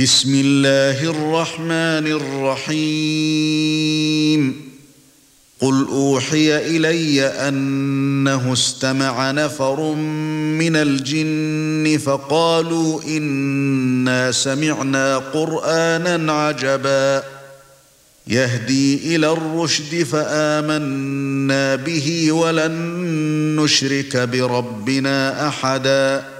بسم الله الرحمن الرحيم. قل أوحي إلي أنه استمع نفر من الجن فقالوا إنا سمعنا قرآنا عجبا. يهدي إلى الرشد فآمنا به ولن نشرك بربنا أحدا.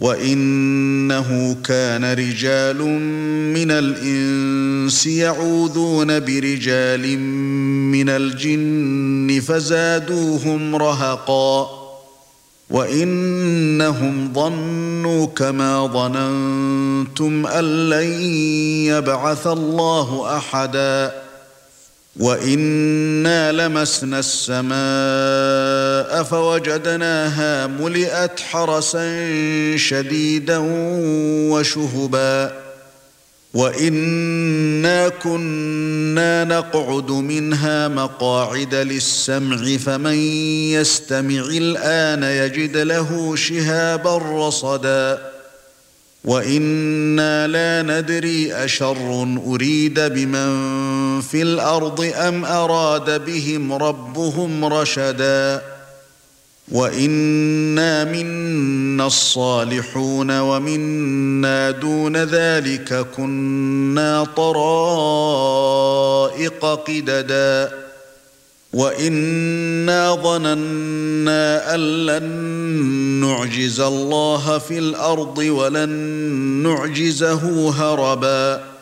وَإِنَّهُ كَانَ رِجَالٌ مِّنَ الْإِنسِ يَعُوذُونَ بِرِجَالٍ مِّنَ الْجِنِّ فَزَادُوهُمْ رَهَقًا وَإِنَّهُمْ ظَنُّوا كَمَا ظَنَنتُمْ أَن لَّن يَبْعَثَ اللَّهُ أَحَدًا وَإِنَّا لَمَسْنَا السَّمَاءَ فَوَجَدْنَاهَا مُلِئَتْ حَرَسًا شَدِيدًا وَشُهُبًا وَإِنَّا كُنَّا نَقْعُدُ مِنْهَا مَقَاعِدَ لِلسَّمْعِ فَمَن يَسْتَمِعِ الْآنَ يَجِدْ لَهُ شِهَابًا رَّصَدًا وَإِنَّا لَا نَدْرِي أَشَرٌّ أُرِيدَ بِمَن فِي الْأَرْضِ أَمْ أَرَادَ بِهِمْ رَبُّهُمْ رَشَدًا وَإِنَّا مِنَّا الصَّالِحُونَ وَمِنَّا دُونَ ذَلِكَ كُنَّا طَرَائِقَ قِدَدًا وَإِنَّا ظَنَنَّا أَن لَّن نُّعْجِزَ اللَّهَ فِي الْأَرْضِ وَلَن نُّعْجِزَهُ هَرَبًا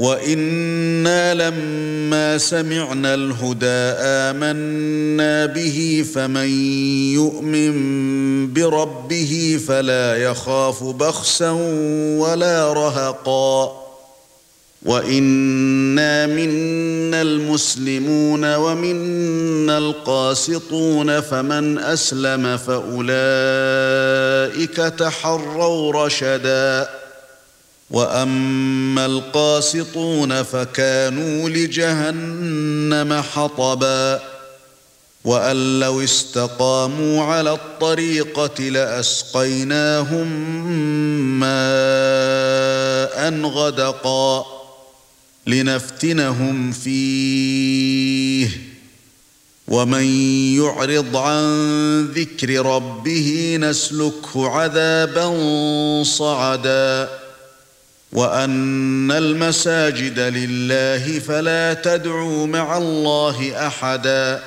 وَإِنَّا لَمَّا سَمِعْنَا الْهُدَىٰ آمَنَّا بِهِ فَمَن يُؤْمِن بِرَبِّهِ فَلَا يَخَافُ بَخْسًا وَلَا رَهَقًا وَإِنَّا مِنَّا الْمُسْلِمُونَ وَمِنَّا الْقَاسِطُونَ فَمَنْ أَسْلَمَ فَأُولَئِكَ تَحَرَّوْا رَشَدًا وَأَمَّا الْقَاسِطُونَ فَكَانُوا لِجَهَنَّمَ حَطَبًا وَأَن لَّوْ اسْتَقَامُوا عَلَى الطَّرِيقَةِ لَأَسْقَيْنَاهُم مَّاءً غَدَقًا لِّنَفْتِنَهُمْ فِيهِ وَمَن يُعْرِضْ عَن ذِكْرِ رَبِّهِ نَسْلُكْهُ عَذَابًا صَعَدًا وَأَنَّ الْمَسَاجِدَ لِلَّهِ فَلَا تَدْعُوا مَعَ اللَّهِ أَحَدًا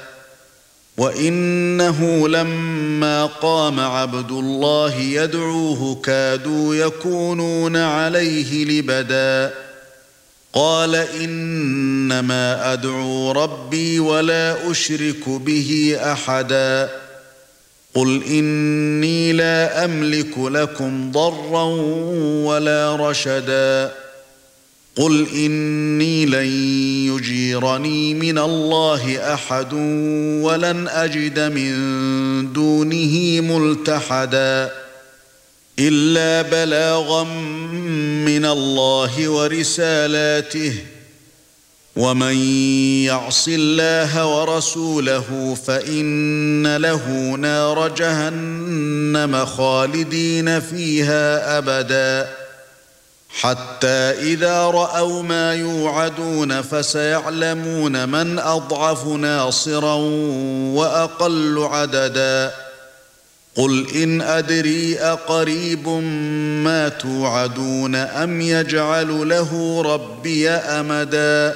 وَإِنَّهُ لَمَّا قَامَ عَبْدُ اللَّهِ يَدْعُوهُ كَادُوا يَكُونُونَ عَلَيْهِ لِبَدًا. قَالَ إِنَّمَا أَدْعُو رَبِّي وَلَا أُشْرِكُ بِهِ أَحَدًا. قُلْ إِنِّي لَا أَمْلِكُ لَكُمْ ضَرًّا وَلَا رَشَدًا. قُلْ إِنِّي لَن يُجِيرَنِي مِنَ اللَّهِ أَحَدٌ وَلَنْ أَجِدَ مِن دُونِهِ مُلْتَحَدًا. إِلَّا بَلَاغًا مِنَ اللَّهِ وَرِسَالَاتِهِ وَمَن يَعْصِ اللَّهَ وَرَسُولَهُ فَإِنَّ لَهُ نَارَ جَهَنَّمَ خَالِدِينَ فِيهَا أَبَدًا حَتَّى إِذَا رَأَوْا مَا يُوعَدُونَ فَسَيَعْلَمُونَ مَنْ أَضْعَفُ نَاصِرًا وَأَقَلُّ عَدَدًا قُلْ إِنْ أَدْرِي أَقَرِيبٌ مَا تُوعَدُونَ أَمْ يَجْعَلُ لَهُ رَبِّي أَمَدًا